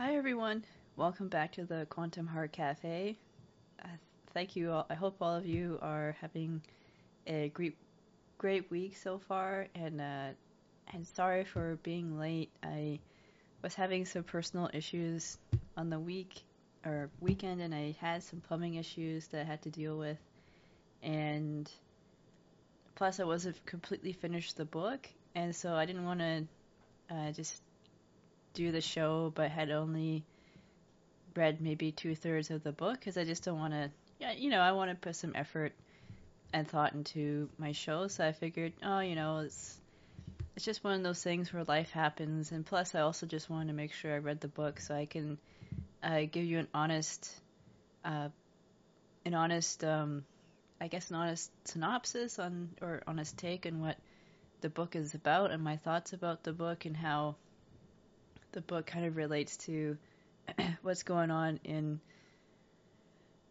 Hi everyone, welcome back to the Quantum Heart Cafe. Uh, thank you all. I hope all of you are having a great, great week so far. And uh, and sorry for being late. I was having some personal issues on the week or weekend, and I had some plumbing issues that I had to deal with. And plus, I wasn't completely finished the book, and so I didn't want to uh, just do the show, but had only read maybe two thirds of the book because I just don't want to. Yeah, you know, I want to put some effort and thought into my show. So I figured, oh, you know, it's it's just one of those things where life happens, and plus, I also just wanted to make sure I read the book so I can uh, give you an honest, uh, an honest, um, I guess, an honest synopsis on or honest take on what the book is about and my thoughts about the book and how the book kind of relates to what's going on in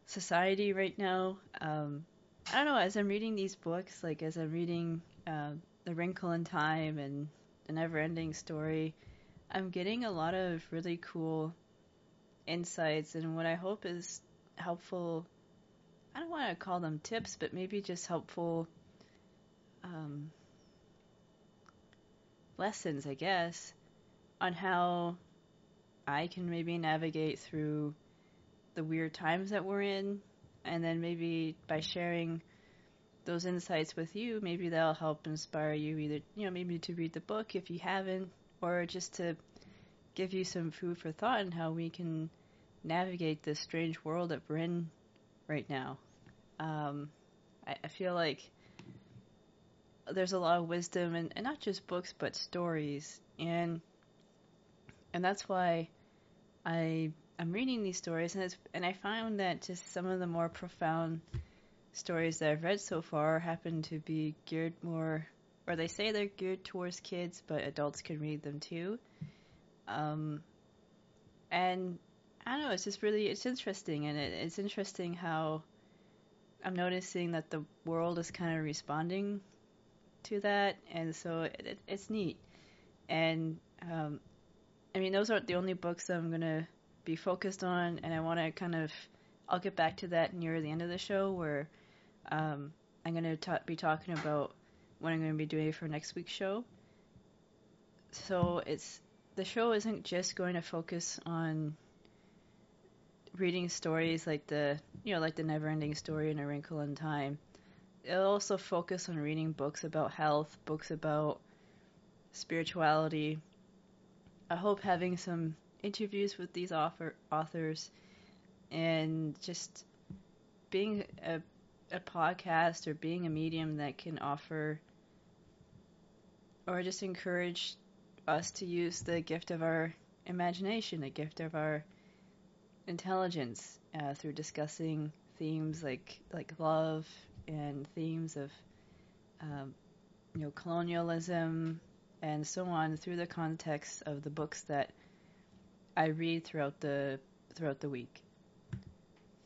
society right now. Um, I don't know. As I'm reading these books, like as I'm reading uh, The Wrinkle in Time and The Never-Ending Story, I'm getting a lot of really cool insights and what I hope is helpful. I don't want to call them tips, but maybe just helpful um, lessons, I guess, on how I can maybe navigate through the weird times that we're in, and then maybe by sharing those insights with you, maybe that'll help inspire you either, you know, maybe to read the book if you haven't, or just to give you some food for thought on how we can navigate this strange world that we're in right now. Um, I, I feel like there's a lot of wisdom and, and not just books but stories and and that's why I I'm reading these stories and it's and I found that just some of the more profound stories that I've read so far happen to be geared more or they say they're geared towards kids but adults can read them too. Um and I don't know it's just really it's interesting and it, it's interesting how I'm noticing that the world is kind of responding to that and so it, it, it's neat. And um, I mean, those aren't the only books that I'm gonna be focused on, and I want to kind of, I'll get back to that near the end of the show where um, I'm gonna ta- be talking about what I'm gonna be doing for next week's show. So it's the show isn't just going to focus on reading stories like the you know like the never-ending story and A Wrinkle in Time. It'll also focus on reading books about health, books about spirituality, I hope having some interviews with these author, authors and just being a, a podcast or being a medium that can offer or just encourage us to use the gift of our imagination, the gift of our intelligence uh, through discussing themes like like love and themes of um, you know colonialism, and so on through the context of the books that I read throughout the throughout the week.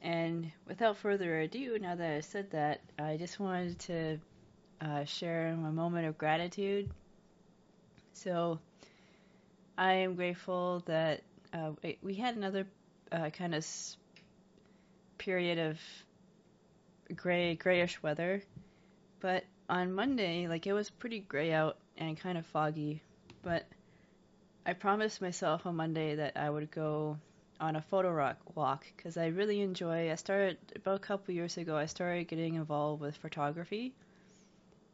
And without further ado, now that I said that, I just wanted to uh, share a moment of gratitude. So I am grateful that uh, we had another uh, kind of period of gray, grayish weather, but on Monday, like it was pretty gray out and kind of foggy, but I promised myself on Monday that I would go on a photo rock walk because I really enjoy. I started about a couple years ago. I started getting involved with photography,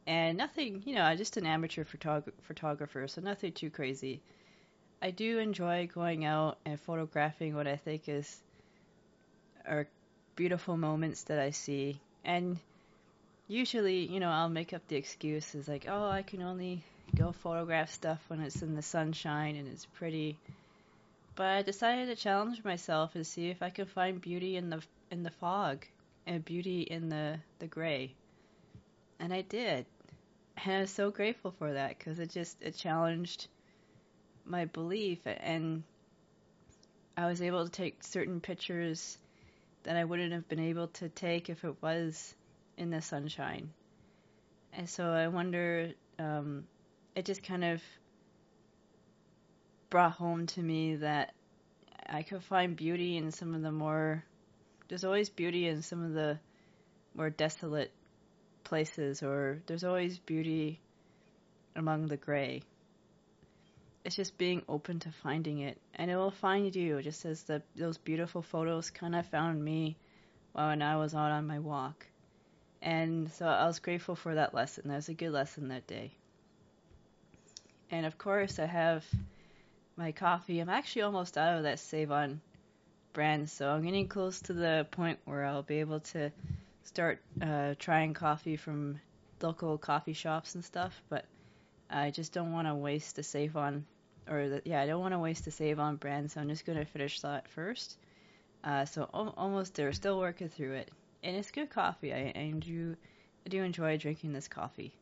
and nothing, you know, I'm just an amateur photog- photographer, so nothing too crazy. I do enjoy going out and photographing what I think is are beautiful moments that I see, and usually, you know, I'll make up the excuses like, oh, I can only go photograph stuff when it's in the sunshine and it's pretty. But I decided to challenge myself and see if I could find beauty in the in the fog and beauty in the the gray. And I did. And I was so grateful for that because it just it challenged my belief and I was able to take certain pictures that I wouldn't have been able to take if it was in the sunshine. And so I wonder, um, it just kind of brought home to me that I could find beauty in some of the more. There's always beauty in some of the more desolate places, or there's always beauty among the gray. It's just being open to finding it, and it will find you, just as the those beautiful photos kind of found me when I was out on my walk. And so I was grateful for that lesson. That was a good lesson that day. And of course, I have my coffee. I'm actually almost out of that Save On brand, so I'm getting close to the point where I'll be able to start uh, trying coffee from local coffee shops and stuff. But I just don't want to waste the Save On, or the, yeah, I don't want to waste the Save On brand, so I'm just going to finish that first. Uh, so al- almost there, still working through it, and it's good coffee. I, I do I do enjoy drinking this coffee.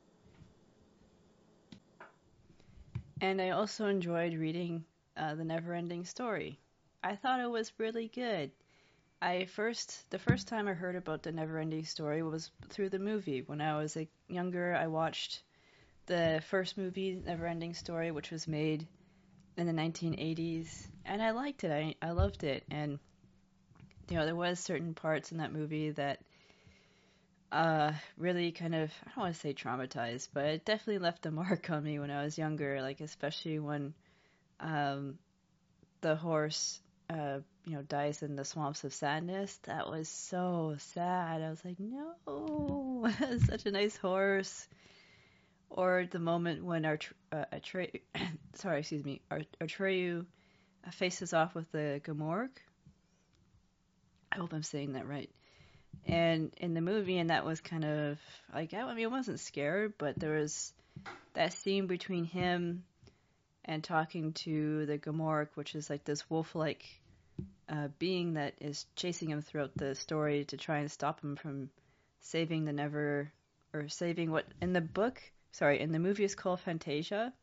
And I also enjoyed reading uh, the Neverending Story. I thought it was really good. I first, the first time I heard about the Neverending Story was through the movie. When I was a younger, I watched the first movie, Neverending Story, which was made in the 1980s, and I liked it. I, I loved it, and you know, there was certain parts in that movie that uh, really kind of I don't want to say traumatized, but it definitely left a mark on me when I was younger. Like especially when um, the horse, uh, you know, dies in the swamps of sadness. That was so sad. I was like, no, such a nice horse. Or the moment when our uh, Atreyu, sorry, excuse me, our Atreyu faces off with the Gmork. I hope I'm saying that right and in the movie, and that was kind of like I mean, I wasn't scared, but there was that scene between him and talking to the Gmork, which is like this wolf-like uh, being that is chasing him throughout the story to try and stop him from saving the Never or saving what in the book. Sorry, in the movie is called Fantasia,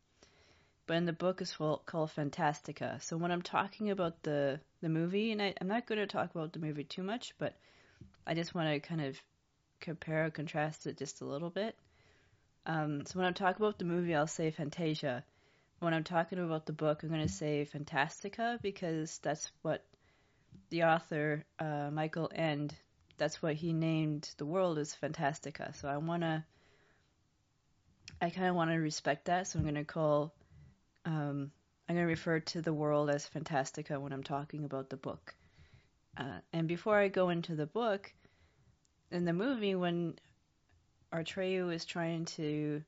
but in the book is called Fantastica. So when I'm talking about the the movie, and I, I'm not going to talk about the movie too much, but I just want to kind of compare or contrast it just a little bit. Um, so when I'm talking about the movie, I'll say Fantasia. When I'm talking about the book, I'm going to say Fantastica because that's what the author, uh, Michael Ende, that's what he named the world as Fantastica. So I want to, I kind of want to respect that. So I'm going to call, um, I'm going to refer to the world as Fantastica when I'm talking about the book. Uh, and before I go into the book, in the movie, when Atreyu is trying to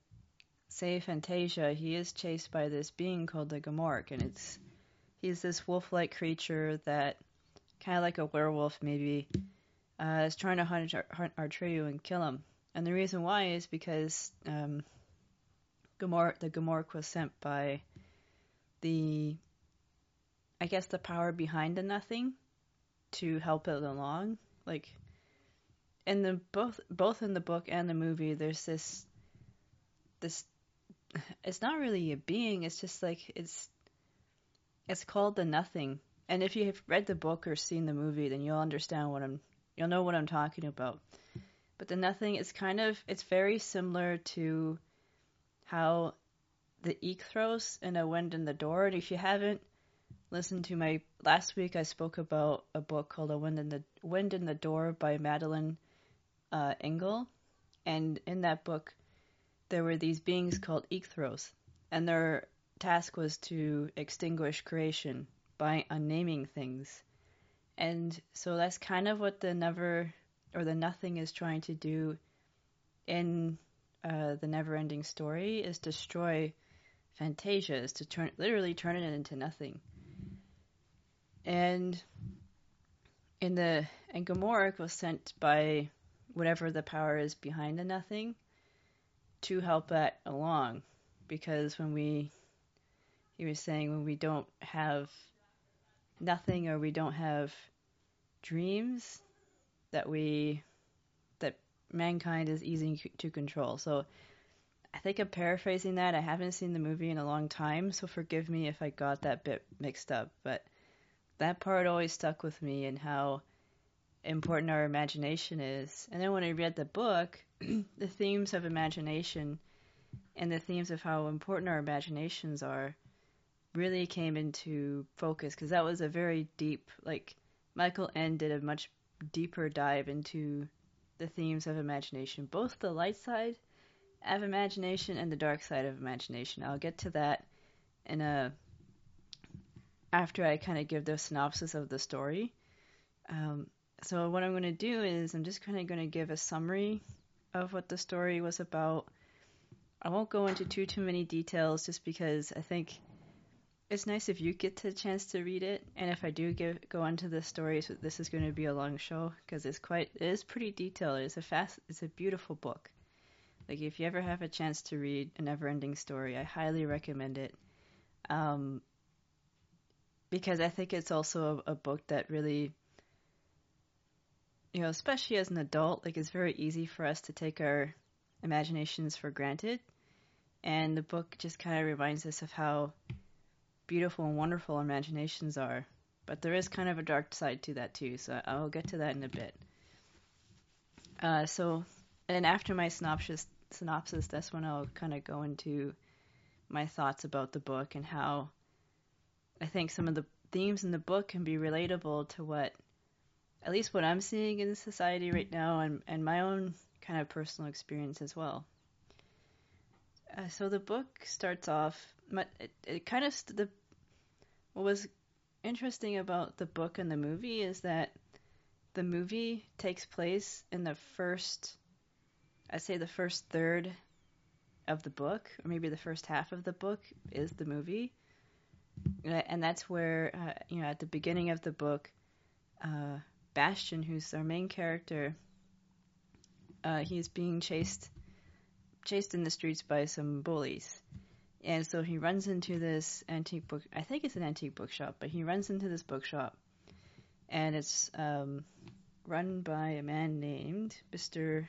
save Fantasia, he is chased by this being called the Gmork, and it's he's this wolf-like creature that, kind of like a werewolf maybe, uh, is trying to hunt, hunt Atreyu and kill him. And the reason why is because um, Gmork, the Gmork was sent by the, I guess, the power behind the Nothing to help it along. Like in the both both in the book and the movie, there's this this. It's not really a being. It's just like it's. It's called the Nothing, and if you have read the book or seen the movie, then you'll understand what I'm. You'll know what I'm talking about. But the Nothing is kind of. It's very similar to how the Ichthros in A Wind in the Door. And if you haven't listened to my last week. I spoke about a book called "A Wind in the Wind in the Door" by Madeleine uh, L'Engle, and in that book, there were these beings called Ichthros, and their task was to extinguish creation by unnaming things. And so that's kind of what the never or the nothing is trying to do in uh, the never-ending story is destroy Fantasia, is to turn literally turn it into nothing. And in the and Gmork was sent by whatever the power is behind the nothing to help that along. Because when we he was saying when we don't have nothing or we don't have dreams that we that mankind is easy to control. So I think I'm paraphrasing that. I haven't seen the movie in a long time, so forgive me if I got that bit mixed up, but that part always stuck with me and how important our imagination is. And then when I read the book, the themes of imagination and the themes of how important our imaginations are really came into focus because that was a very deep, like Michael Ende did a much deeper dive into the themes of imagination, both the light side of imagination and the dark side of imagination. I'll get to that in a after I kind of give the synopsis of the story. Um, so what I'm going to do is I'm just kind of going to give a summary of what the story was about. I won't go into too too many details just because I think it's nice if you get the chance to read it, and if I do give, go into the story, so this is going to be a long show because it's quite it is pretty detailed. It's a fast, it's a beautiful book. Like if you ever have a chance to read a never-ending story, I highly recommend it. Um, because I think it's also a, a book that really, you know, especially as an adult, like it's very easy for us to take our imaginations for granted, and the book just kind of reminds us of how beautiful and wonderful imaginations are. But there is kind of a dark side to that too, so I'll get to that in a bit. Uh, so, and after my synopsis, synopsis, that's when I'll kind of go into my thoughts about the book and how I think some of the themes in the book can be relatable to what, at least what I'm seeing in society right now, and and my own kind of personal experience as well. Uh, so the book starts off. It, it kind of the what was interesting about the book and the movie is that the movie takes place in the first, I say the first third of the book, or maybe the first half of the book is the movie, and that's where uh, you know at the beginning of the book, uh, Bastian, who's our main character, uh, he's being chased chased in the streets by some bullies. And so he runs into this antique book. I think it's an antique bookshop, but he runs into this bookshop, and it's um, run by a man named Mr.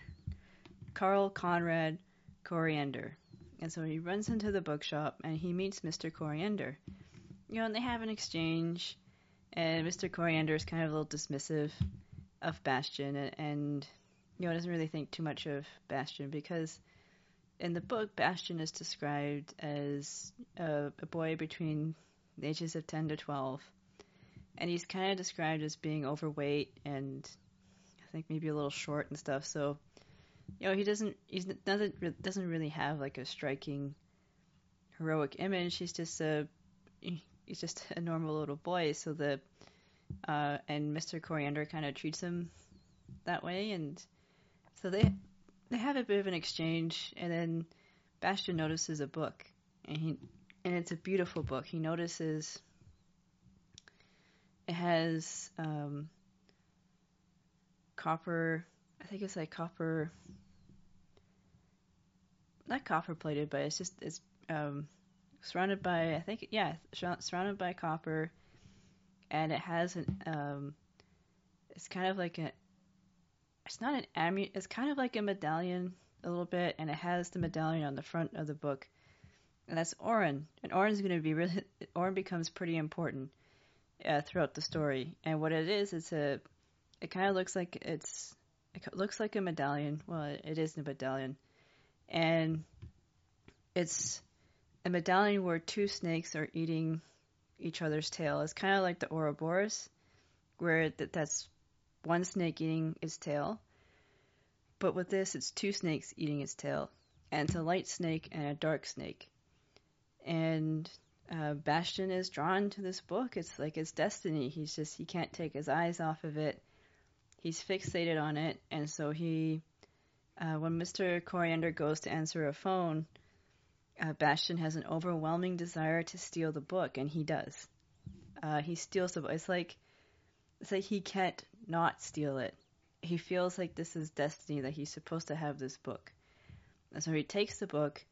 Carl Conrad Coriander. And so he runs into the bookshop, and he meets Mr. Coriander. You know, and they have an exchange, and Mr. Coriander is kind of a little dismissive of Bastian, and, and you know doesn't really think too much of Bastian because in the book, Bastian is described as a, a, boy between the ages of 10 to 12. And he's kind of described as being overweight and I think maybe a little short and stuff. So, you know, he doesn't, he doesn't, doesn't really have like a striking heroic image. He's just a, he's just a normal little boy. So the, uh, and Mr. Coriander kind of treats him that way. And so they, they have a bit of an exchange, and then Bastian notices a book, and he and it's a beautiful book. He notices it has um, copper. I think it's like copper, not copper plated, but it's just it's um, surrounded by I think yeah surrounded by copper, and it has an um, it's kind of like a it's not an amulet. It's kind of like a medallion a little bit, and it has the medallion on the front of the book, and that's Auryn. And Auryn's going to be really. Auryn becomes pretty important uh, throughout the story. And what it is, it's a. It kind of looks like it's. It looks like a medallion. Well, it is a medallion, and it's a medallion where two snakes are eating each other's tail. It's kind of like the Ouroboros, where that's one snake eating its tail. But with this, it's two snakes eating its tail. And it's a light snake and a dark snake. And uh, Bastian is drawn to this book. It's like his destiny. He's just, he can't take his eyes off of it. He's fixated on it. And so he, uh, when Mr. Coriander goes to answer a phone, uh, Bastian has an overwhelming desire to steal the book, and he does. Uh, he steals the book. It's like it's like he can't not steal it. He feels like this is destiny that he's supposed to have this book. And so he takes the book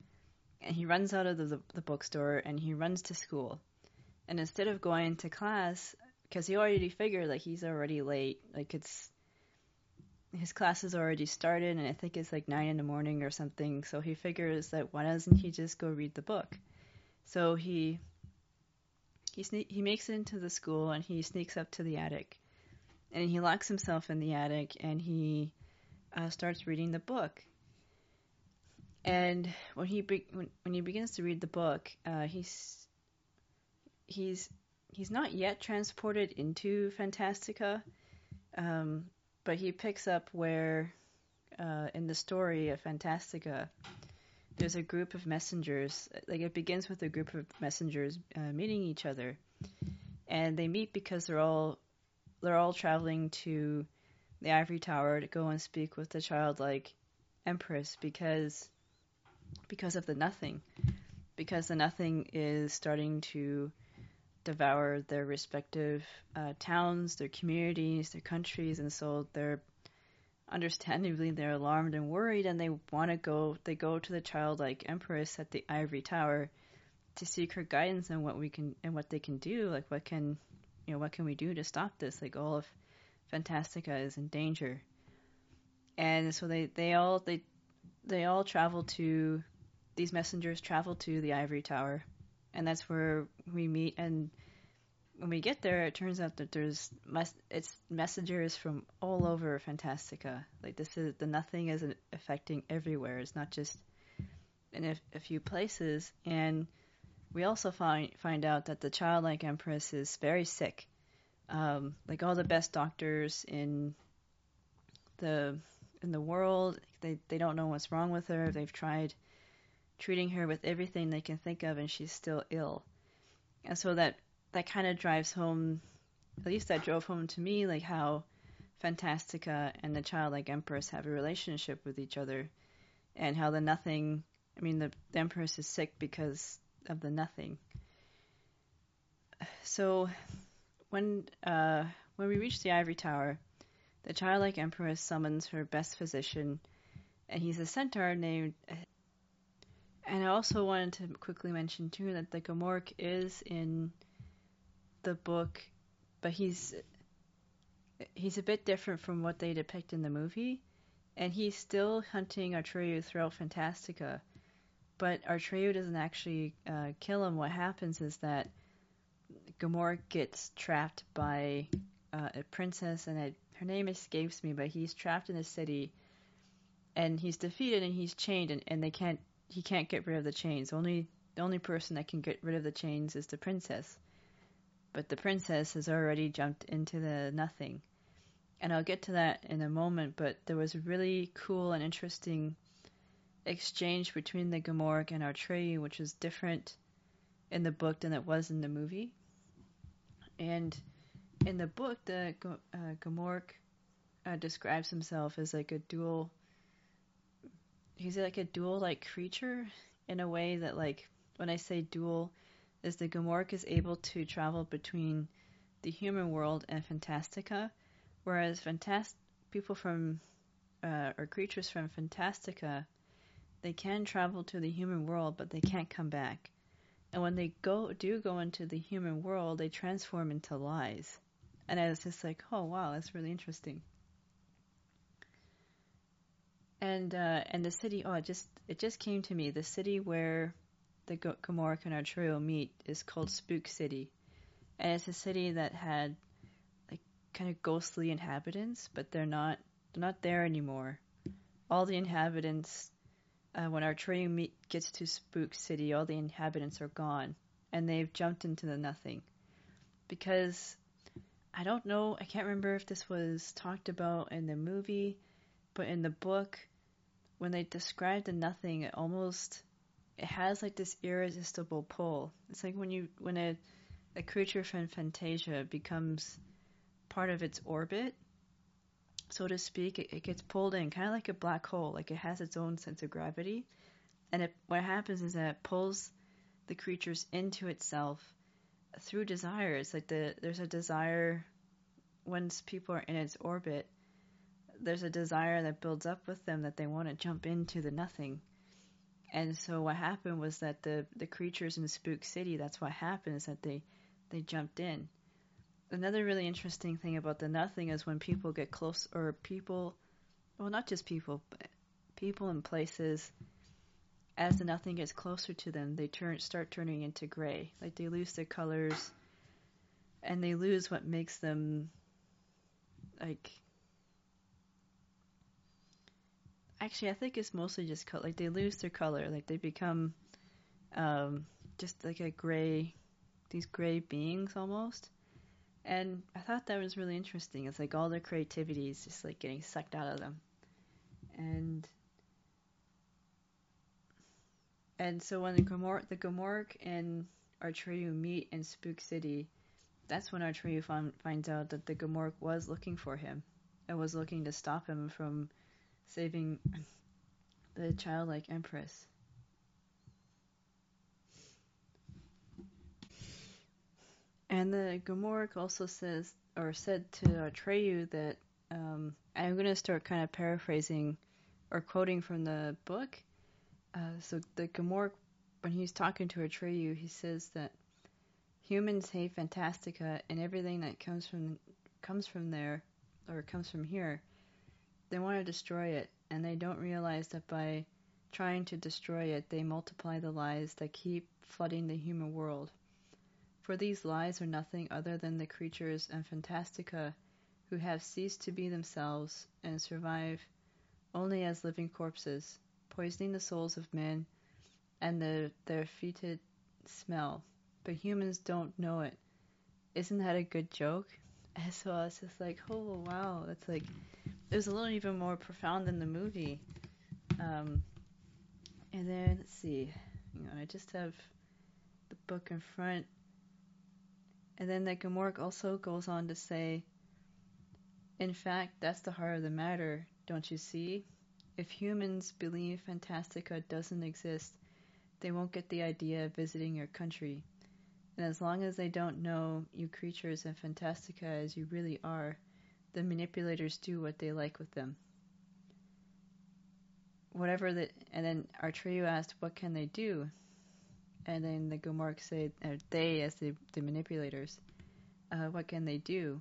and he runs out of the, the bookstore and he runs to school. And instead of going to class, because he already figured like he's already late, like it's his class has already started and I think it's like nine in the morning or something. So he figures that why doesn't he just go read the book? So he he sne- he makes it into the school and he sneaks up to the attic, and he locks himself in the attic and he uh, starts reading the book. And when he be- when, when he begins to read the book, uh, he's he's he's not yet transported into Fantastica, um, but he picks up where uh, in the story of Fantastica, there's a group of messengers. Like it begins with a group of messengers uh, meeting each other, and they meet because they're all they're all traveling to the ivory tower to go and speak with the childlike empress because because of the nothing because the nothing is starting to devour their respective uh, towns their communities their countries and so they're understandably they're alarmed and worried and they want to go they go to the childlike empress at the ivory tower to seek her guidance on what we can and what they can do like what can you know what can we do to stop this like all of fantastica is in danger. And so they they all they they all travel to these messengers travel to the ivory tower and that's where we meet and when we get there it turns out that there's mes- it's messengers from all over fantastica like this is the nothing is affecting everywhere it's not just in a, a few places and we also find find out that the childlike empress is very sick um, like all the best doctors in the in the world. They they don't know what's wrong with her. They've tried treating her with everything they can think of, and she's still ill. And so that that kind of drives home, at least that drove home to me, like how Fantastica and the childlike Empress have a relationship with each other, and how the nothing. I mean, the, the Empress is sick because of the nothing. So when uh, when we reach the ivory tower, the childlike empress summons her best physician, and he's a centaur named. And I also wanted to quickly mention too that the Gmork is in the book, but he's he's a bit different from what they depict in the movie, and he's still hunting Atreyu throughout Fantastica, but Atreyu doesn't actually uh, kill him. What happens is that Gmork gets trapped by uh, a princess, and her name escapes me, but he's trapped in a city, and he's defeated, and he's chained, and, and they can't he can't get rid of the chains. Only the only person that can get rid of the chains is the princess, but the princess has already jumped into the nothing, and I'll get to that in a moment. But there was a really cool and interesting exchange between the Gmork and Atreyu, which is different in the book than it was in the movie. And in the book, the uh, uh, describes himself as like a dual. He's like a dual-like creature in a way that, like, when I say dual, is the Gmork is able to travel between the human world and Fantastica, whereas Fantast people from uh, or creatures from Fantastica, they can travel to the human world, but they can't come back. And when they go do go into the human world, they transform into lies. And I was just like, oh wow, that's really interesting. And uh, and the city, oh, it just it just came to me. The city where the Gmork and Atreyu meet is called Spook City, and it's a city that had like kind of ghostly inhabitants, but they're not they're not there anymore. All the inhabitants uh, when Atreyu meet, gets to Spook City, all the inhabitants are gone, and they've jumped into the nothing. Because I don't know, I can't remember if this was talked about in the movie, but in the book, when they describe the nothing, it almost it has like this irresistible pull. It's like when you when a a creature from Fantasia becomes part of its orbit, so to speak, it, it gets pulled in, kind of like a black hole. Like it has its own sense of gravity, and it, what happens is that it pulls the creatures into itself through desires. Like the there's a desire once people are in its orbit. There's a desire that builds up with them that they want to jump into the nothing. And so what happened was that the the creatures in Spook City, that's what happened is that they they jumped in another really interesting thing about the nothing is when people get close, or people, well, not just people, but people and places, as the nothing gets closer to them, they turn start turning into gray. Like they lose their colors, and they lose what makes them like. Actually, I think it's mostly just color. Like they lose their color. Like they become um, just like a gray these gray beings almost. And I thought that was really interesting. It's like all their creativity is just like getting sucked out of them. And and so when the Gmork, the Gmork and Atreyu meet in Spook City, that's when Atreyu find, finds out that the Gmork was looking for him and was looking to stop him from saving the childlike empress. And the Gmork also says, or said to Atreyu that um, I'm going to start kind of paraphrasing or quoting from the book. Uh, so the Gmork, when he's talking to Atreyu, he says that humans hate Fantastica and everything that comes from comes from there or comes from here. They want to destroy it, and they don't realize that by trying to destroy it, they multiply the lies that keep flooding the human world. For these lies are nothing other than the creatures and Fantastica who have ceased to be themselves and survive only as living corpses, poisoning the souls of men and the, their fetid smell. But humans don't know it. Isn't that a good joke? And so I was just like, oh wow, that's like it was a little even more profound than the movie. Um, and then let's see, hang on, I just have the book in front. And then the Gmork also goes on to say, in fact, that's the heart of the matter, don't you see? If humans believe Fantastica doesn't exist, they won't get the idea of visiting your country. And as long as they don't know you creatures and Fantastica as you really are, the manipulators do what they like with them. Whatever that, and then Atreyu asked, "What can they do?" And then the Gmork said, uh, "They, as the, the manipulators, uh, what can they do?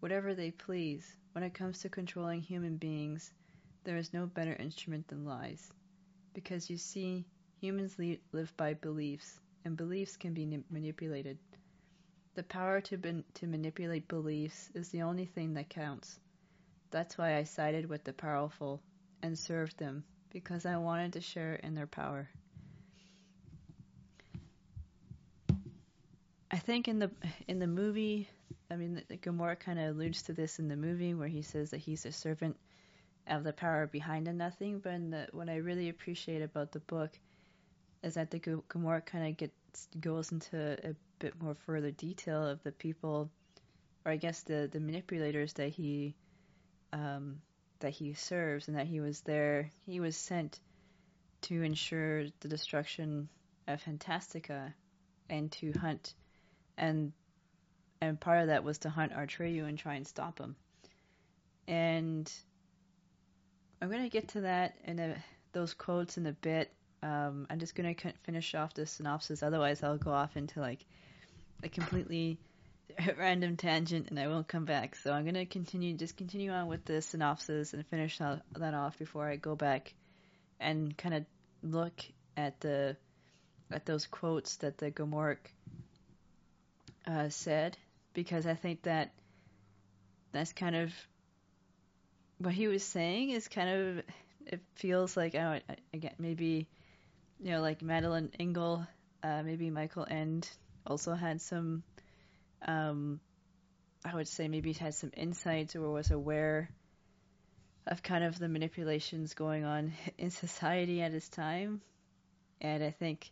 Whatever they please. When it comes to controlling human beings, there is no better instrument than lies, because you see, humans live by beliefs, and beliefs can be manipulated." The power to, ben- to manipulate beliefs is the only thing that counts. That's why I sided with the powerful and served them, because I wanted to share in their power. I think in the in the movie, I mean, Gmork kind of alludes to this in the movie where he says that he's a servant of the power behind the nothing. But the, what I really appreciate about the book is that the Gmork kind of gets goes into a bit more further detail of the people, or I guess the the manipulators that he um, that he serves, and that he was there. He was sent to ensure the destruction of Fantastica, and to hunt, and and part of that was to hunt Atreyu and try and stop him. And I'm gonna get to that in a, those quotes in a bit. Um, I'm just gonna finish off the synopsis. Otherwise, I'll go off into like a completely random tangent and I won't come back. So I'm going to continue, just continue on with the synopsis and finish that off before I go back and kind of look at the at those quotes that the Gmork uh, said because I think that that's kind of what he was saying is kind of it feels like oh again maybe you know like Madeleine L'Engle, uh, maybe Michael Ende also had some, um, I would say maybe he had some insights or was aware of kind of the manipulations going on in society at his time. And I think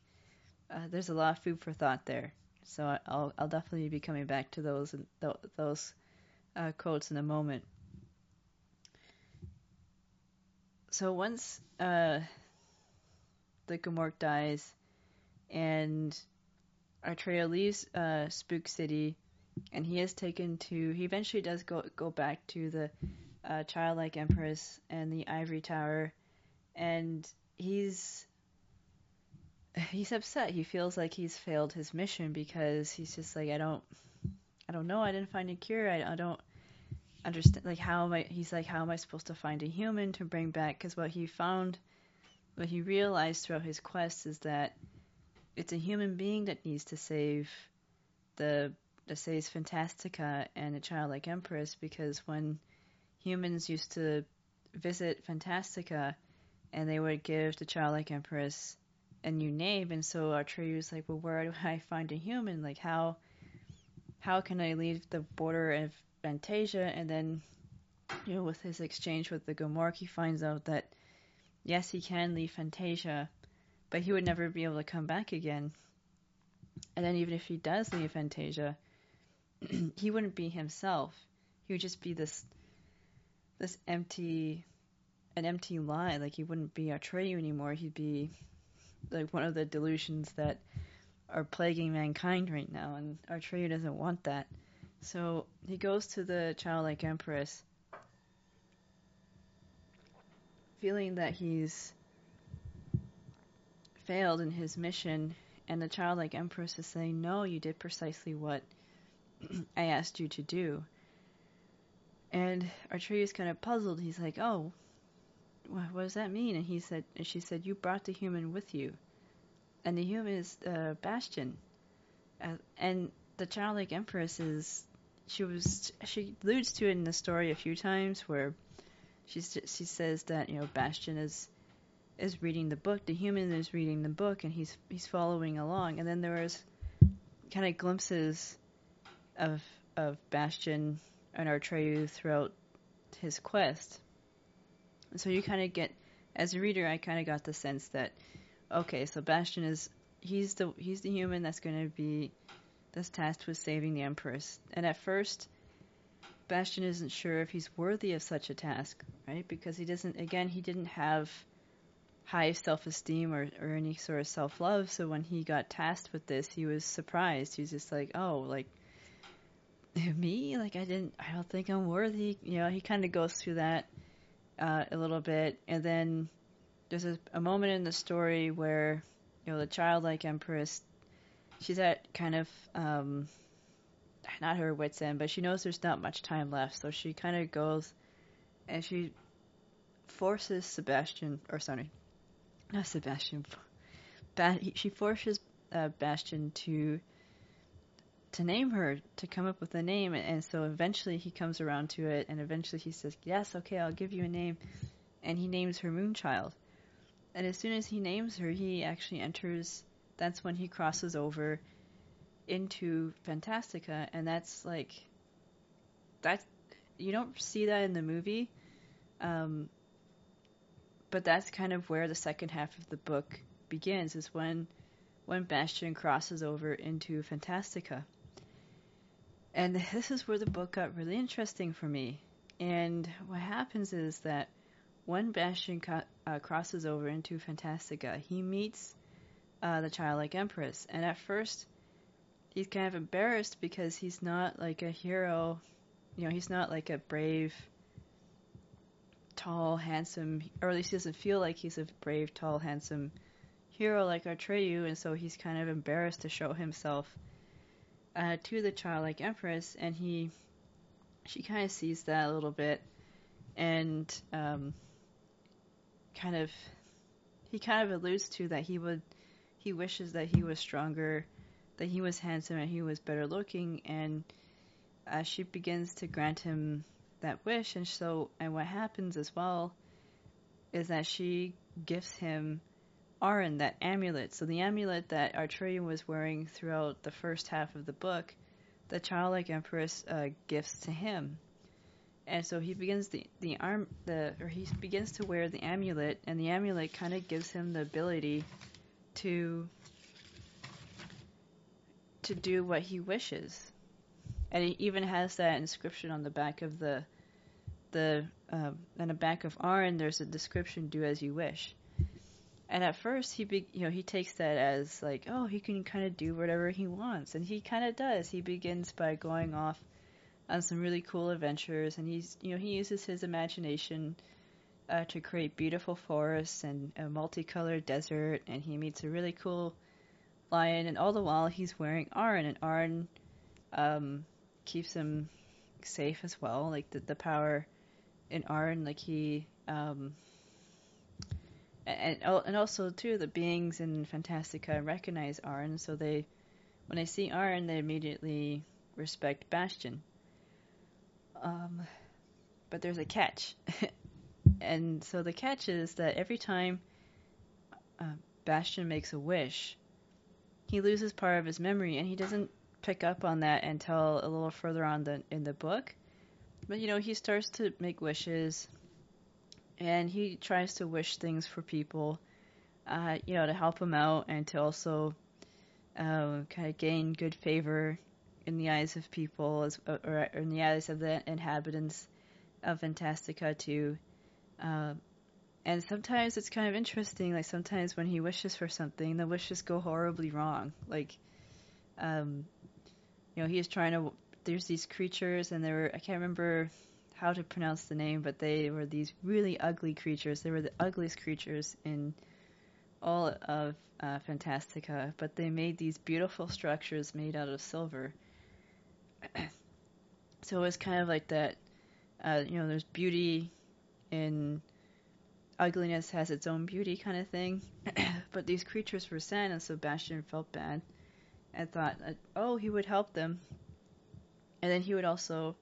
uh, there's a lot of food for thought there. So I'll I'll definitely be coming back to those th- those uh, quotes in a moment. So once uh, the Gmork dies, and Atreyu leaves uh, Spook City, and he is taken to. He eventually does go go back to the uh, childlike empress and the ivory tower, and he's he's upset. He feels like he's failed his mission because he's just like I don't I don't know. I didn't find a cure. I, I don't understand. Like how am I? He's like how am I supposed to find a human to bring back? Because what he found, what he realized throughout his quest is that it's a human being that needs to save the the saves Fantastica and the childlike empress because when humans used to visit Fantastica and they would give the childlike empress a new name, and so Atreyu's like, well, where do I find a human? Like, how how can I leave the border of Fantasia? And then, you know, with his exchange with the Gmork, he finds out that yes, he can leave Fantasia, but he would never be able to come back again. And then even if he does leave Fantasia, he wouldn't be himself. He would just be this this empty an empty lie. Like he wouldn't be Atreyu anymore. He'd be like one of the delusions that are plaguing mankind right now, and Atreyu doesn't want that. So he goes to the childlike empress, feeling that he's failed in his mission, and the childlike empress is saying, "No, you did precisely what I asked you to do." And Atreyu's kind of puzzled. He's like, "Oh, what, does that mean?" And he said, and she said, "You brought the human with you." and the human is uh, Bastian, uh, and the childlike empress is she was she alludes to it in the story a few times where she she says that you know Bastian is is reading the book, the human is reading the book, and he's he's following along, and then there was kind of glimpses of of Bastian and Atreyu throughout his quest. And so you kind of get, as a reader, I kind of got the sense that okay, so Bastian is he's the he's the human that's going to be that's tasked with saving the Empress. And at first, Bastian isn't sure if he's worthy of such a task, right? Because he doesn't again he didn't have high self-esteem or, or any sort of self-love. So when he got tasked with this he was surprised. He was just like oh like me? Like i didn't i don't think i'm worthy. You know he kind of goes through that uh, a little bit. And then there's a, a moment in the story where you know the childlike empress she's at kind of um not her wits end but she knows there's not much time left. So she kind of goes and she forces sebastian or sorry not sebastian ba- she forces uh, bastian to to name her to come up with a name and so eventually he comes around to it and eventually he says yes okay i'll give you a name and he names her moonchild and as soon as he names her, he actually enters. That's when he crosses over into Fantastica, and that's like that. You don't see that in the movie, um, but that's kind of where the second half of the book begins. Is when when Bastian crosses over into Fantastica. And this is where the book got really interesting for me. And what happens is that when Bastian co- uh, crosses over into Fantastica, he meets uh, the childlike empress, and at first he's kind of embarrassed because he's not like a hero, you know, he's not like a brave, tall, handsome, or at least he doesn't feel like he's a brave, tall, handsome hero like Atreyu, and so he's kind of embarrassed to show himself uh, to the childlike empress, and he, she kind of sees that a little bit, and um, kind of he kind of alludes to that he would he wishes that he was stronger, that he was handsome and he was better looking and uh, she begins to grant him that wish. And so and what happens as well is that she gives him Auryn, that amulet. So the amulet that Atreyu was wearing throughout the first half of the book, the childlike empress uh, gifts to him. And so he begins the the arm the or he begins to wear the amulet, and the amulet kind of gives him the ability to to do what he wishes, and it even has that inscription on the back of the the uh, on the back of Auryn. There's a description: "Do as you wish." And at first, he be, you know he takes that as like, oh, he can kind of do whatever he wants, and he kind of does. He begins by going off on some really cool adventures, and he's you know he uses his imagination uh, to create beautiful forests and a multicolored desert, and he meets a really cool lion, and all the while he's wearing Auryn, and Auryn um, keeps him safe as well. Like the the power in Auryn, like he um, and and also too the beings in Fantastica recognize Auryn, so they when they see Auryn, they immediately respect Bastian. Um, but there's a catch. and so the catch is that every time uh, Bastian makes a wish, he loses part of his memory, and he doesn't pick up on that until a little further on the in the book. But you know, he starts to make wishes, and he tries to wish things for people, uh, you know, to help him out and to also uh, kind of gain good favor in the eyes of people, as or in the eyes of the inhabitants of Fantastica too. Uh, and sometimes it's kind of interesting. Like sometimes when he wishes for something, the wishes go horribly wrong. Like, um, you know, he is trying to. There's these creatures, and they were. I can't remember how to pronounce the name, but they were these really ugly creatures. They were the ugliest creatures in all of uh, Fantastica, but they made these beautiful structures made out of silver. so it was kind of like that. Uh, you know, there's beauty in ugliness has its own beauty kind of thing. but these creatures were sent, and so Sebastian felt bad and thought, oh, he would help them. And then he would also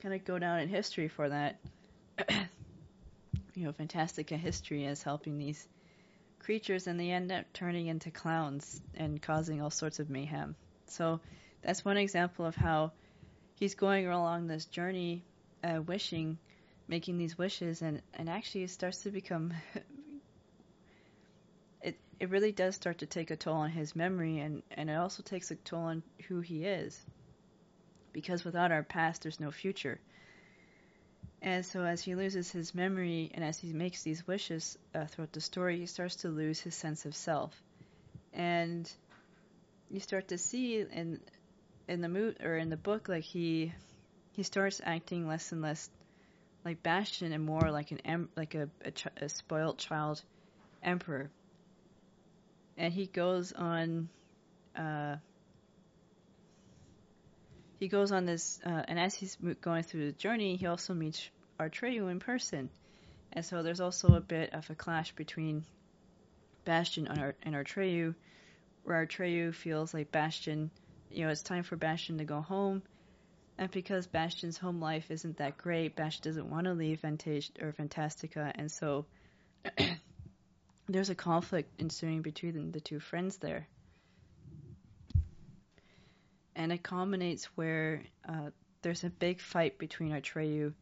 kind of go down in history for that. you know, Fantastica history as helping these creatures, and they end up turning into clowns and causing all sorts of mayhem. So that's one example of how he's going along this journey, uh, wishing making these wishes and, and actually starts to become it really does start to take a toll on his memory and, and it also takes a toll on who he is. Because without our past there's no future. And so as he loses his memory and as he makes these wishes uh, throughout the story, he starts to lose his sense of self. And you start to see in in the mo- or in the book like he he starts acting less and less like Bastian and more like an em- like a, a, a spoilt child emperor. And he goes on uh, he goes on this, uh, and as he's going through the journey, he also meets Atreyu in person. And so there's also a bit of a clash between Bastian and, Ar- and Atreyu, where Atreyu feels like Bastian, you know, it's time for Bastian to go home, and because Bastian's home life isn't that great, Bastian doesn't want to leave Fantasia or Fantastica, and so there's a conflict ensuing between the two friends there. And it culminates where uh, there's a big fight between Atreyu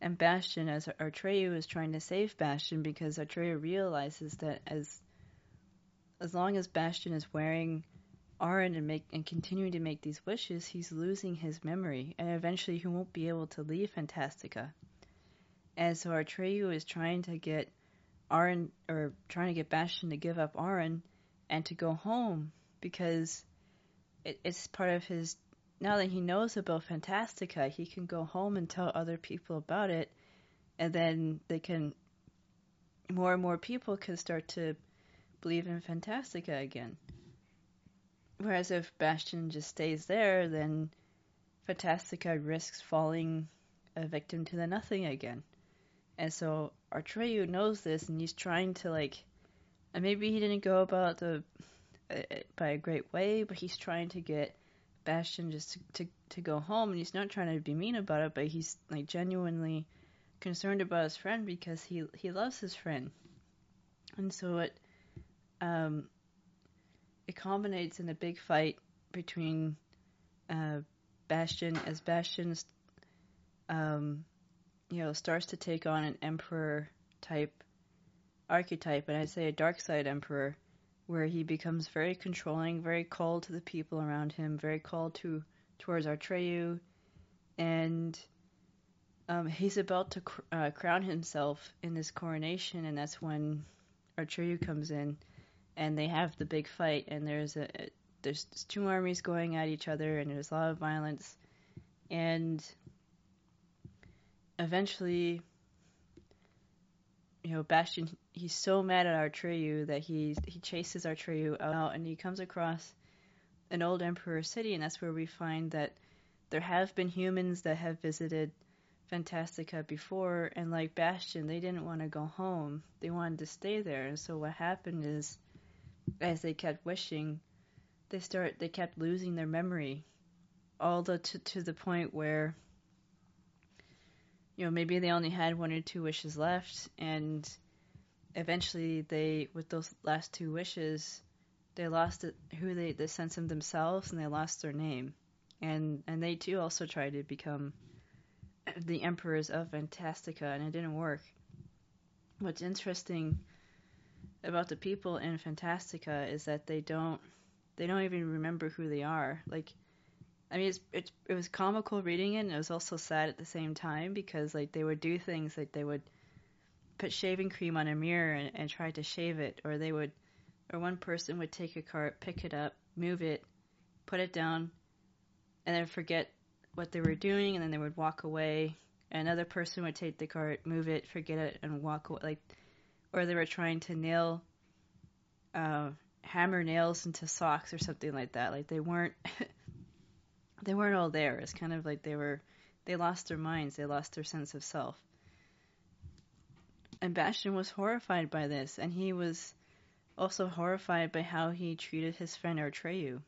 and Bastian as Atreyu is trying to save Bastian because Atreyu realizes that as as long as Bastian is wearing Auryn and make and continuing to make these wishes, he's losing his memory, and eventually he won't be able to leave Fantastica. And so Atreyu is trying to get Auryn or trying to get Bastian to give up Auryn and to go home because it, it's part of his. Now that he knows about Fantastica, he can go home and tell other people about it, and then they can. More and more people can start to believe in Fantastica again. Whereas if Bastian just stays there, then Fantastica risks falling a victim to the nothing again. And so Atreyu knows this, and he's trying to like, and maybe he didn't go about the uh, by a great way, but he's trying to get Bastian just to, to to go home, and he's not trying to be mean about it, but he's like genuinely concerned about his friend because he he loves his friend, and so it um it culminates in a big fight between uh, Bastian as Bastian's um, you know starts to take on an emperor type archetype, and I'd say a dark side emperor, where he becomes very controlling, very cold to the people around him, very cold to towards Atreyu, and um, he's about to cr- uh, crown himself in this coronation, and that's when Atreyu comes in and they have the big fight, and there's a there's two armies going at each other, and there's a lot of violence, and eventually, you know, Bastian he's so mad at Atreyu that he he chases Atreyu out, and he comes across an old emperor city, and that's where we find that there have been humans that have visited Fantastica before, and like Bastian, they didn't want to go home. They wanted to stay there. And so what happened is as they kept wishing, they start they kept losing their memory, all the to, to the point where you know maybe they only had one or two wishes left, and eventually they with those last two wishes they lost it, who they the sense of themselves and they lost their name. And and they too also tried to become the emperors of fantastica and it didn't work. What's interesting about the people in fantastica is that they don't they don't even remember who they are. Like I mean, it's, it it was comical reading it, and it was also sad at the same time because like they would do things like they would put shaving cream on a mirror and, and try to shave it, or they would, or one person would take a cart, pick it up, move it, put it down, and then forget what they were doing, and then they would walk away. Another person would take the cart, move it, forget it, and walk away. Like, or they were trying to nail, uh, hammer nails into socks or something like that. Like they weren't. they weren't all there. It's kind of like they were, they lost their minds, they lost their sense of self. And Bastian was horrified by this, and he was also horrified by how he treated his friend Atreyu.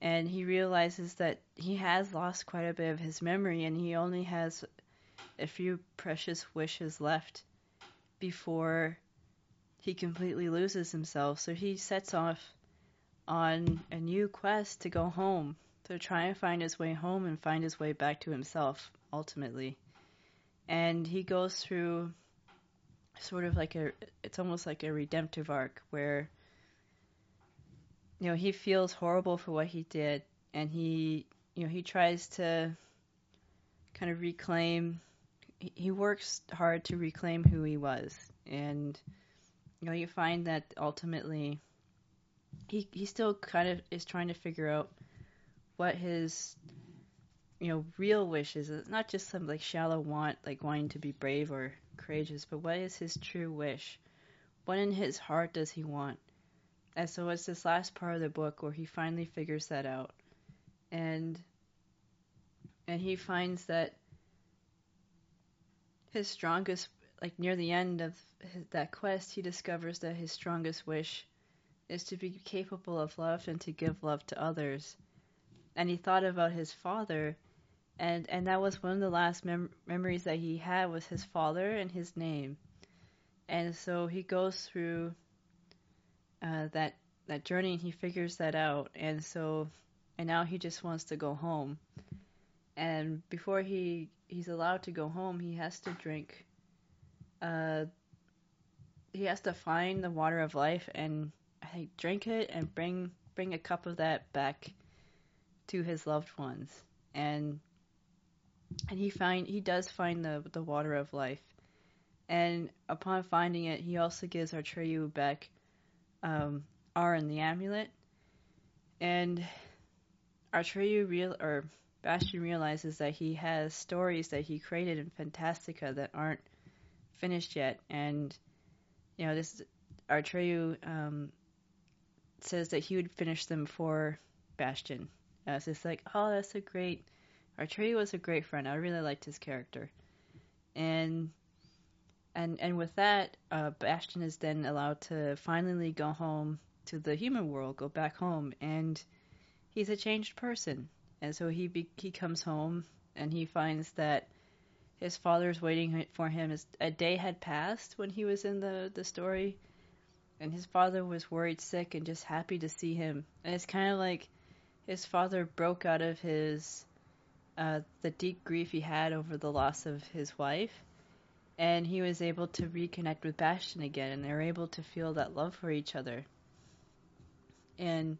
And he realizes that he has lost quite a bit of his memory, and he only has a few precious wishes left before he completely loses himself. So he sets off on a new quest to go home to try and find his way home and find his way back to himself ultimately. And he goes through sort of like a it's almost like a redemptive arc where you know he feels horrible for what he did and he you know he tries to kind of reclaim he works hard to reclaim who he was and you know you find that ultimately he he still kind of is trying to figure out what his you know real wish is. It's not just some like shallow want, like wanting to be brave or courageous, but what is his true wish? What in his heart does he want? And so it's this last part of the book where he finally figures that out, and and he finds that his strongest, like near the end of his, that quest, he discovers that his strongest wish is to be capable of love and to give love to others and he thought about his father and and that was one of the last mem- memories that he had was his father and his name. And so he goes through uh, that that journey and he figures that out. And so and now he just wants to go home. And before he he's allowed to go home he has to drink uh he has to find the water of life and I think drink it and bring bring a cup of that back to his loved ones, and and he find he does find the the water of life, and upon finding it, he also gives Atreyu back um, Auryn the amulet, and Atreyu real or Bastian realizes that he has stories that he created in Fantastica that aren't finished yet, and you know this Atreyu um, says that he would finish them for Bastian, I was just like, oh, that's a great. Atreyu was a great friend. I really liked his character, and and and with that, uh, Bastian is then allowed to finally go home to the human world, go back home, and he's a changed person. And so he be, he comes home and he finds that his father's waiting for him. A day had passed when he was in the the story, and his father was worried sick and just happy to see him. And it's kind of like his father broke out of his uh, the deep grief he had over the loss of his wife, and he was able to reconnect with Bastian again, and they were able to feel that love for each other. And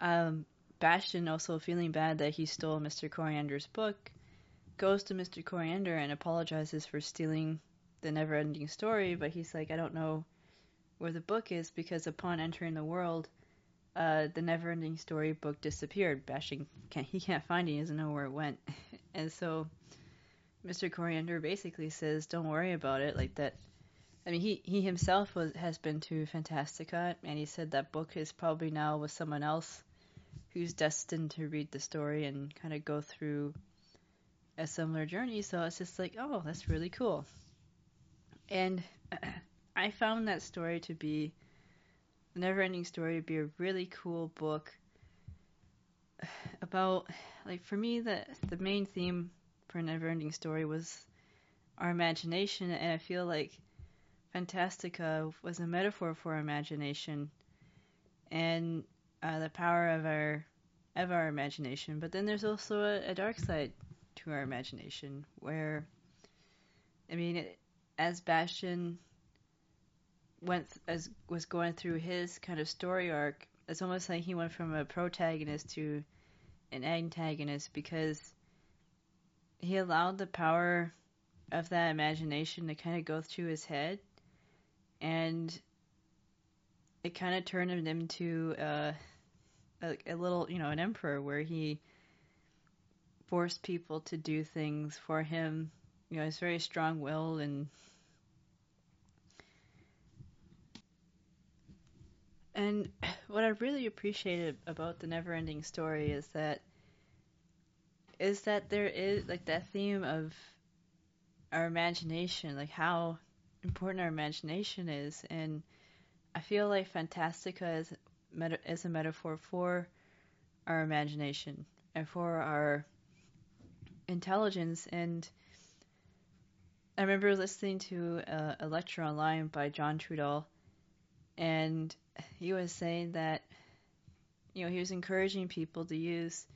um, Bastian, also feeling bad that he stole Mr. Coreander's book, goes to Mr. Coriander and apologizes for stealing the never-ending story, but he's like, I don't know where the book is because upon entering the world, uh, the Neverending Story book disappeared. Bastian can't he can't find it. He doesn't know where it went, and so Mr. Coreander basically says, "Don't worry about it." Like that. I mean, he he himself was has been to Fantastica, and he said that book is probably now with someone else who's destined to read the story and kind of go through a similar journey. So it's just like, oh, that's really cool. And I found that story to be the Neverending Story would be a really cool book about like for me the the main theme for Never-ending Story was our imagination and I feel like Fantastica was a metaphor for imagination and uh, the power of our of our imagination. But then there's also a, a dark side to our imagination, where I mean, it, as Bastian went as was going through his kind of story arc, it's almost like he went from a protagonist to an antagonist because he allowed the power of that imagination to kind of go through his head and it kind of turned him into uh, a, a little, you know, an emperor where he forced people to do things for him. You know, he's very strong-willed and and what I really appreciated about the never-ending story is that is that there is like that theme of our imagination, like how important our imagination is, and I feel like Fantastica is meta- is a metaphor for our imagination and for our intelligence. And I remember listening to uh, a, a lecture online by John Trudell, and he was saying that you know he was encouraging people to use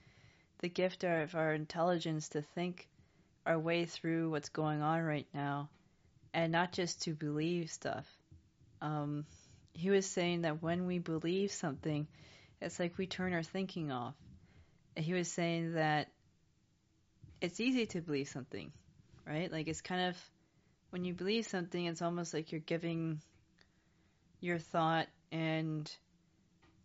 the gift of our intelligence to think our way through what's going on right now and not just to believe stuff. Um, he was saying that when we believe something, it's like we turn our thinking off. He was saying that it's easy to believe something, right? Like it's kind of when you believe something, it's almost like you're giving your thought and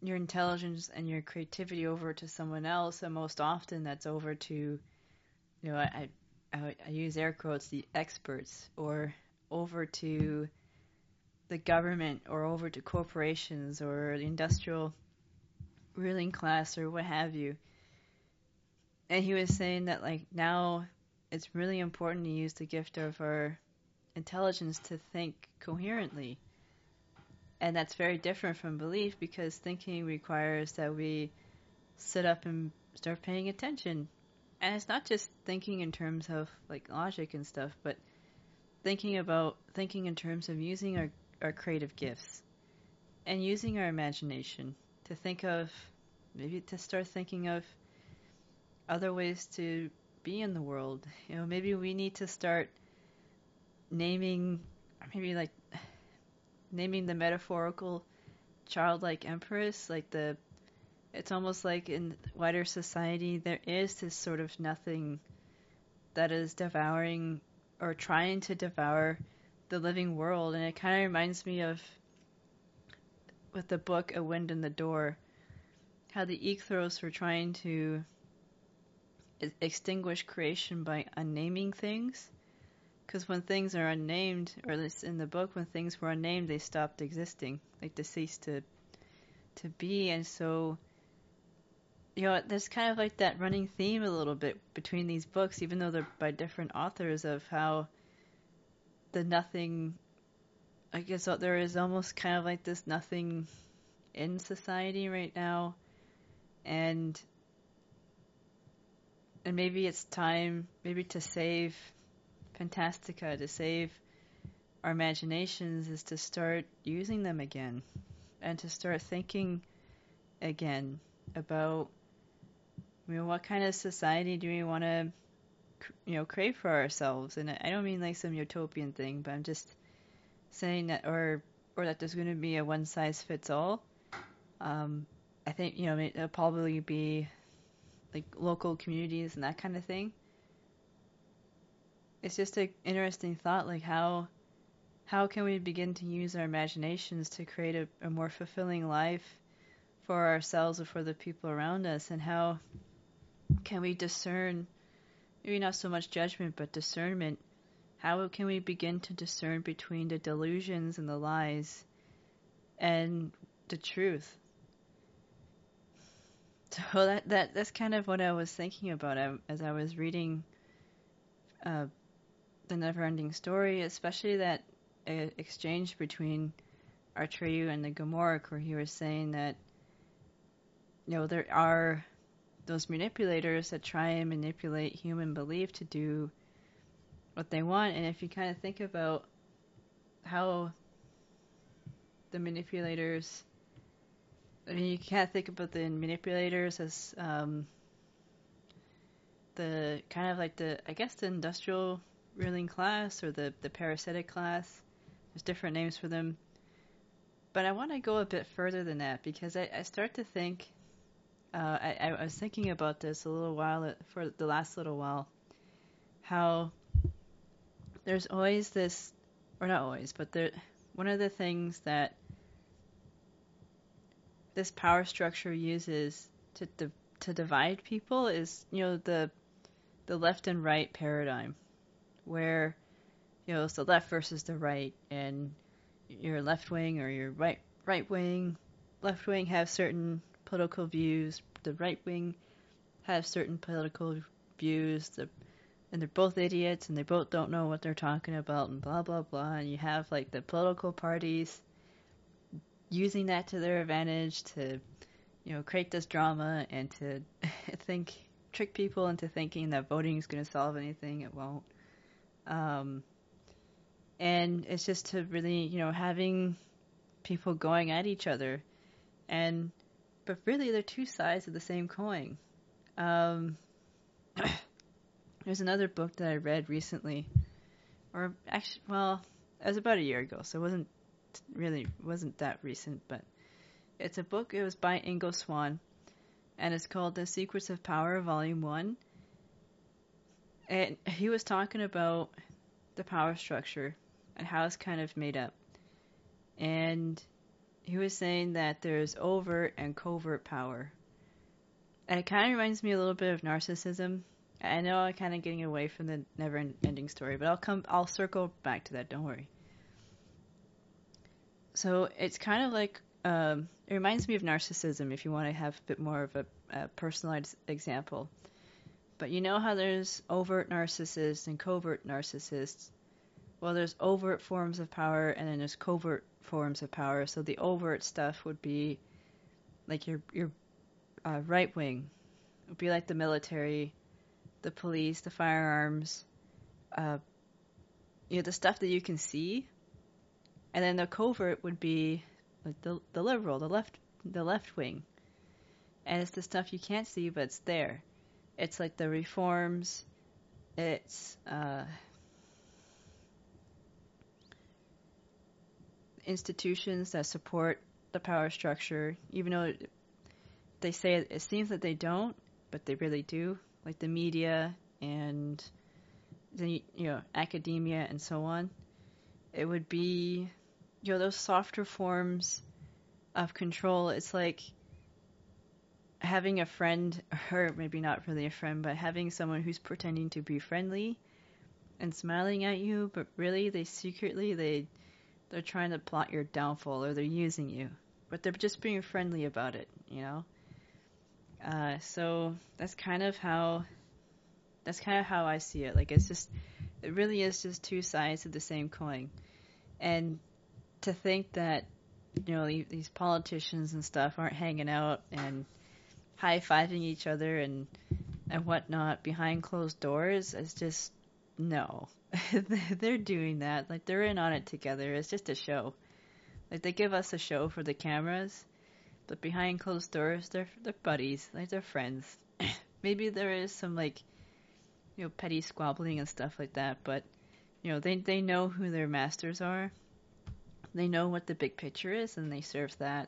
your intelligence and your creativity over to someone else, and most often that's over to, you know, I, I, I use air quotes, the experts, or over to the government, or over to corporations, or the industrial ruling class, or what have you. And he was saying that, like, now it's really important to use the gift of our intelligence to think coherently and that's very different from belief because thinking requires that we sit up and start paying attention. And it's not just thinking in terms of like logic and stuff, but thinking about thinking in terms of using our, our creative gifts and using our imagination to think of maybe to start thinking of other ways to be in the world. You know, maybe we need to start naming maybe like naming the metaphorical childlike empress, like the it's almost like in wider society there is this sort of nothing that is devouring or trying to devour the living world. And it kind of reminds me of with the book A Wind in the Door how the Echthroi were trying to extinguish creation by unnaming things because when things are unnamed, or at least in the book, when things were unnamed, they stopped existing, like they ceased to to be. And so, you know, there's kind of like that running theme a little bit between these books, even though they're by different authors, of how the nothing. I guess there is almost kind of like this nothing in society right now, and and maybe it's time maybe to save Fantastica to save our imaginations is to start using them again and to start thinking again about you know what kind of society do we want to you know crave for ourselves? And I don't mean like some utopian thing but I'm just saying that or or that there's going to be a one size fits all. Um, I think you know it'll probably be like local communities and that kind of thing it's just an interesting thought like how how can we begin to use our imaginations to create a, a more fulfilling life for ourselves or for the people around us? And how can we discern maybe not so much judgment but discernment? How can we begin to discern between the delusions and the lies and the truth? So that, that that's kind of what I was thinking about as I was reading uh, the never-ending story, especially that uh, exchange between Atreyu and the Gmork, where he was saying that you know there are those manipulators that try and manipulate human belief to do what they want, and if you kind of think about how the manipulators. I mean, you can't think about the manipulators as um, the kind of like the I guess the industrial ruling class or the the parasitic class. There's different names for them. But I want to go a bit further than that because I, I start to think. Uh, I, I was thinking about this a little while for the last little while. How there's always this, or not always, but there, one of the things that this power structure uses to to divide people is you know the the left and right paradigm, where you know it's the left versus the right, and your left wing or your right right wing, left wing have certain political views, the right wing have certain political views, the and they're both idiots and they both don't know what they're talking about and blah blah blah and you have like the political parties using that to their advantage to you know create this drama and to think trick people into thinking that voting is going to solve anything. It won't. Um, and it's just to really, you know, having people going at each other, and but really they're two sides of the same coin. Um, there's another book that I read recently, or actually, well, it was about a year ago, so it wasn't really wasn't that recent, but it's a book. It was by Ingo Swann, and it's called The Secrets of Power, Volume 1. And he was talking about the power structure and how it's kind of made up. And he was saying that there's overt and covert power. And it kind of reminds me a little bit of narcissism. I know I'm kind of getting away from the never-ending story, but I'll come. I'll circle back to that. Don't worry. So it's kind of like um, it reminds me of narcissism if you want to have a bit more of a, a personalized example. But you know how there's overt narcissists and covert narcissists? Well, there's overt forms of power and then there's covert forms of power. So the overt stuff would be like your your uh, right wing, it would be like the military, the police, the firearms, uh, you know, the stuff that you can see. And then the covert would be like the the liberal, the left the left wing. And it's the stuff you can't see, but it's there. It's like the reforms. It's uh, institutions that support the power structure, even though they say it, it seems that they don't, but they really do, like the media and the you know academia and so on. It would be you know those softer forms of control it's like having a friend or maybe not really a friend but having someone who's pretending to be friendly and smiling at you but really they secretly they they're trying to plot your downfall or they're using you but they're just being friendly about it you know? Uh, so that's kind of how that's kind of how I see it. Like it's just it really is just two sides of the same coin. And to think that you know these politicians and stuff aren't hanging out and high fiving each other and and whatnot behind closed doors is just no. they're doing that like they're in on it together. It's just a show. Like they give us a show for the cameras, but behind closed doors, they're they're buddies. Like they're friends. Maybe there is some like you know petty squabbling and stuff like that, but you know they they know who their masters are they know what the big picture is and they serve that.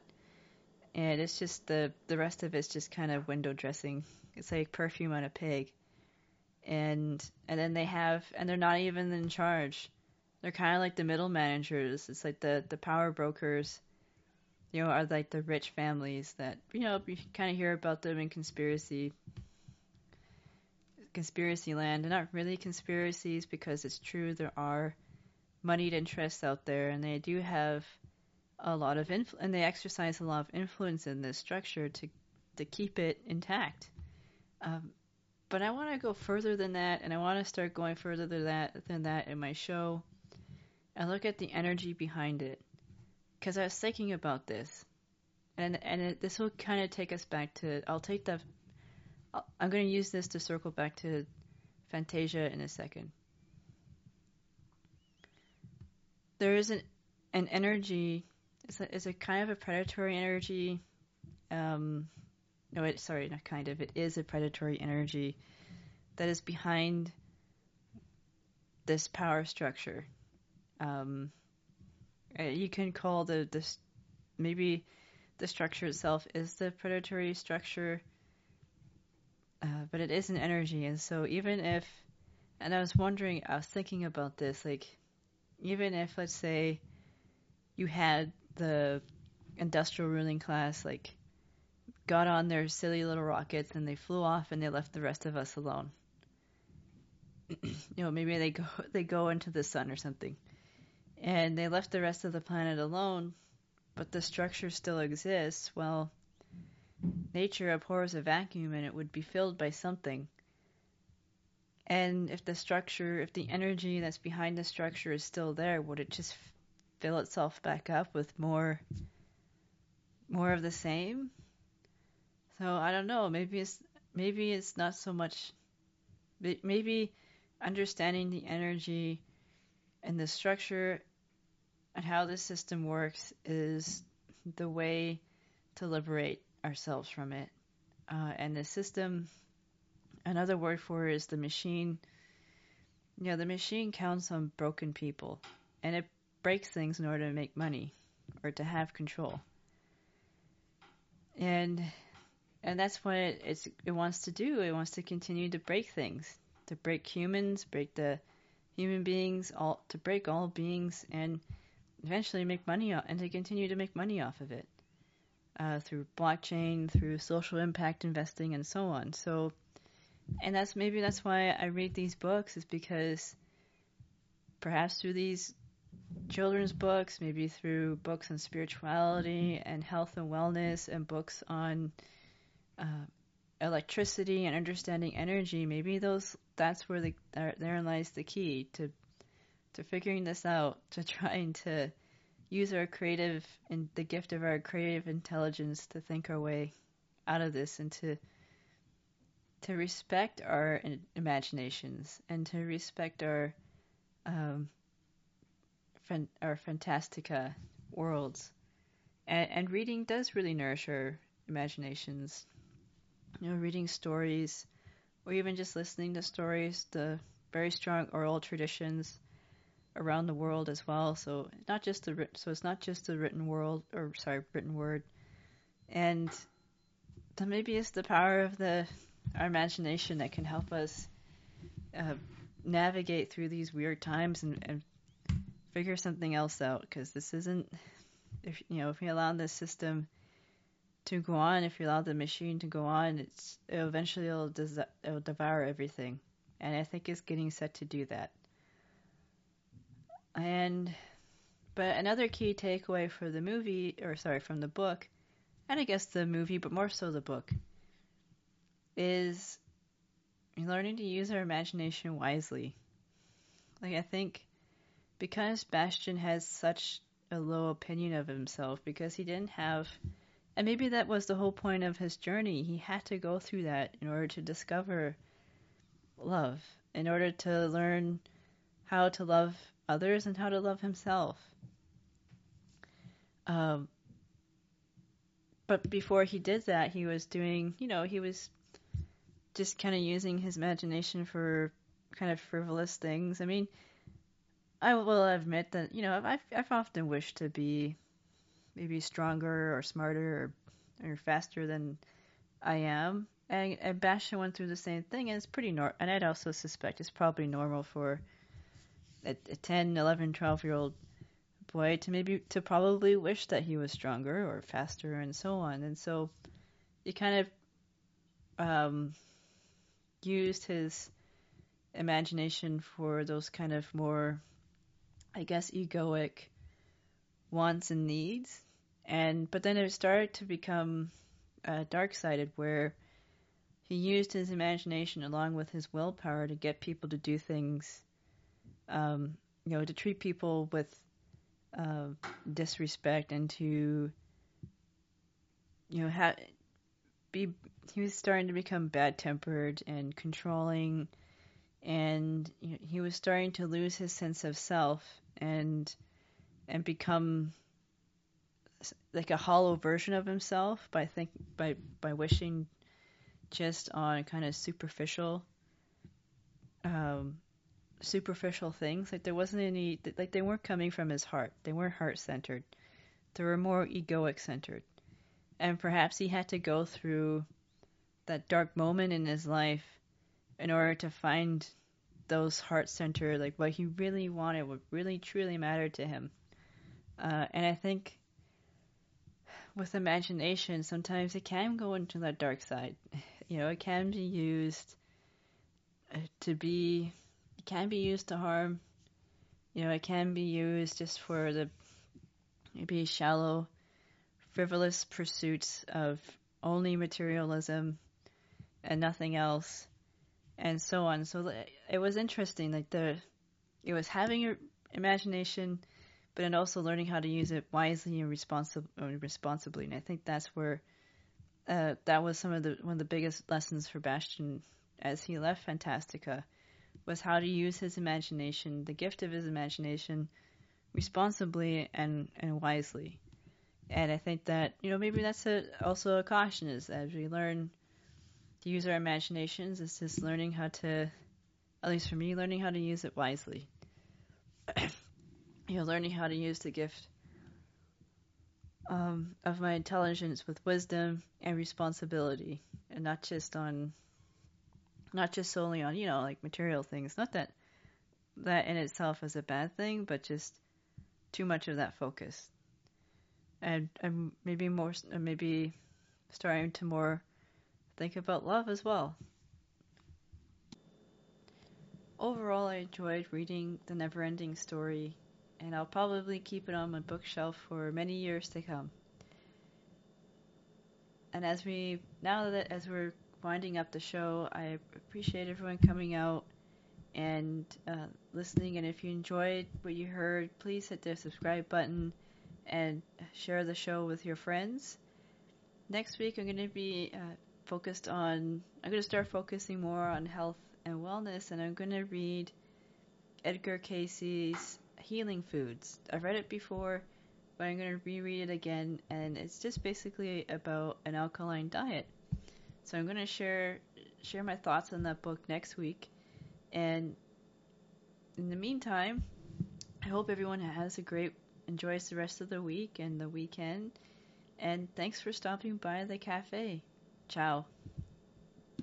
And it's just the the rest of it's just kind of window dressing. It's like perfume on a pig. And and then they have and they're not even in charge. They're kind of like the middle managers. It's like the the power brokers. You know, are like the rich families that you know you kind of hear about them in conspiracy conspiracy land. They're not really conspiracies because it's true there are moneyed interests out there, and they do have a lot of influence, and they exercise a lot of influence in this structure to to keep it intact. Um, but I want to go further than that, and I want to start going further than that than that in my show, and look at the energy behind it, because I was thinking about this, and and it, this will kind of take us back to. I'll take the. I'm going to use this to circle back to Fantasia in a second. there is an an energy. It's a, a kind of a predatory energy. Um, no, it sorry, not kind of. It is a predatory energy that is behind this power structure. Um, uh, you can call the this maybe the structure itself is the predatory structure, uh, but it is an energy, and so even if, and I was wondering, I was thinking about this, like even if let's say you had the industrial ruling class like got on their silly little rockets and they flew off and they left the rest of us alone. you know, maybe they go they go into the sun or something. And they left the rest of the planet alone, but the structure still exists. Well, nature abhors a vacuum and it would be filled by something. And if the structure, if the energy that's behind the structure is still there, would it just fill itself back up with more more of the same? So I don't know. Maybe it's maybe it's not so much. Maybe understanding the energy and the structure and how the system works is the way to liberate ourselves from it. Uh, and the system, another word for it is the machine. You know, the machine counts on broken people, and it breaks things in order to make money or to have control. And and that's what it, it wants to do. It wants to continue to break things, to break humans, break the human beings, all to break all beings, and eventually make money and to continue to make money off of it uh, through blockchain, through social impact investing, and so on. So, and that's maybe that's why I read these books is because perhaps through these children's books, maybe through books on spirituality and health and wellness, and books on uh, electricity and understanding energy, maybe those that's where the therein lies the key to to figuring this out, to trying to use our creative and the gift of our creative intelligence to think our way out of this and to to respect our imaginations and to respect our um, our fantastica worlds. And, and reading does really nourish our imaginations you know, reading stories, or even just listening to stories, the very strong oral traditions around the world as well. So not just the so it's not just the written world, or sorry, written word, and maybe it's the power of the our imagination that can help us uh, navigate through these weird times and, and figure something else out. Because this isn't, if you know, if we allow this system to go on, if you allow the machine to go on, it's it'll eventually it'll, des- it'll devour everything, and I think it's getting set to do that. And but another key takeaway for the movie, or sorry, from the book, and I guess the movie, but more so the book, is learning to use our imagination wisely. Like I think because Bastian has such a low opinion of himself because he didn't have and maybe that was the whole point of his journey. He had to go through that in order to discover love, in order to learn how to love others and how to love himself. Um, but before he did that, he was doing, you know, he was just kind of using his imagination for kind of frivolous things. I mean, I will admit that, you know, I've, I've often wished to be maybe stronger or smarter or, or faster than I am. And, and Bastian went through the same thing, and it's pretty normal. And I'd also suspect it's probably normal for a, a 10, 11, 12 year old boy to maybe to probably wish that he was stronger or faster and so on. And so he kind of um, used his imagination for those kind of more, I guess, egoic wants and needs. And but then it started to become uh, dark sided where he used his imagination along with his willpower to get people to do things um, you know to treat people with uh, disrespect and to you know ha- be he was starting to become bad tempered and controlling. And you know, he was starting to lose his sense of self and and become like a hollow version of himself by think by by wishing just on kind of superficial um superficial things. Like there wasn't any like they weren't coming from his heart. They weren't heart centered they were more egoic centered and perhaps he had to go through that dark moment in his life in order to find those heart centered like what he really wanted what really truly mattered to him. Uh, and i think with imagination sometimes it can go into that dark side. You know it can be used uh, to be it can be used to harm. You know it can be used just for the maybe shallow frivolous pursuits of only materialism and nothing else and so on so it was interesting like the it was having your imagination but then also learning how to use it wisely and responsi- responsibly and i think that's where uh, that was some of the one of the biggest lessons for Bastian as he left Fantastica was how to use his imagination, the gift of his imagination, responsibly and, and wisely. And I think that you know maybe that's a, also a caution is as we learn to use our imaginations, it's just learning how to, at least for me, learning how to use it wisely. you know, learning how to use the gift um, of my intelligence with wisdom and responsibility, and not just on, not just solely on you know like material things. Not that that in itself is a bad thing, but just too much of that focus, and and maybe more, maybe starting to more think about love as well. Overall, I enjoyed reading The Neverending Story and I'll probably keep it on my bookshelf for many years to come. And as we now that as we're winding up the show, I appreciate everyone coming out and uh, listening. And if you enjoyed what you heard, please hit the subscribe button and share the show with your friends. Next week, I'm going to be uh, focused on. I'm going to start focusing more on health and wellness, and I'm going to read Edgar Cayce's Healing Foods. I've read it before, but I'm going to reread it again, and it's just basically about an alkaline diet. So I'm going to share share my thoughts on that book next week, and in the meantime, I hope everyone has a great enjoys the rest of the week and the weekend. And thanks for stopping by the cafe. Ciao.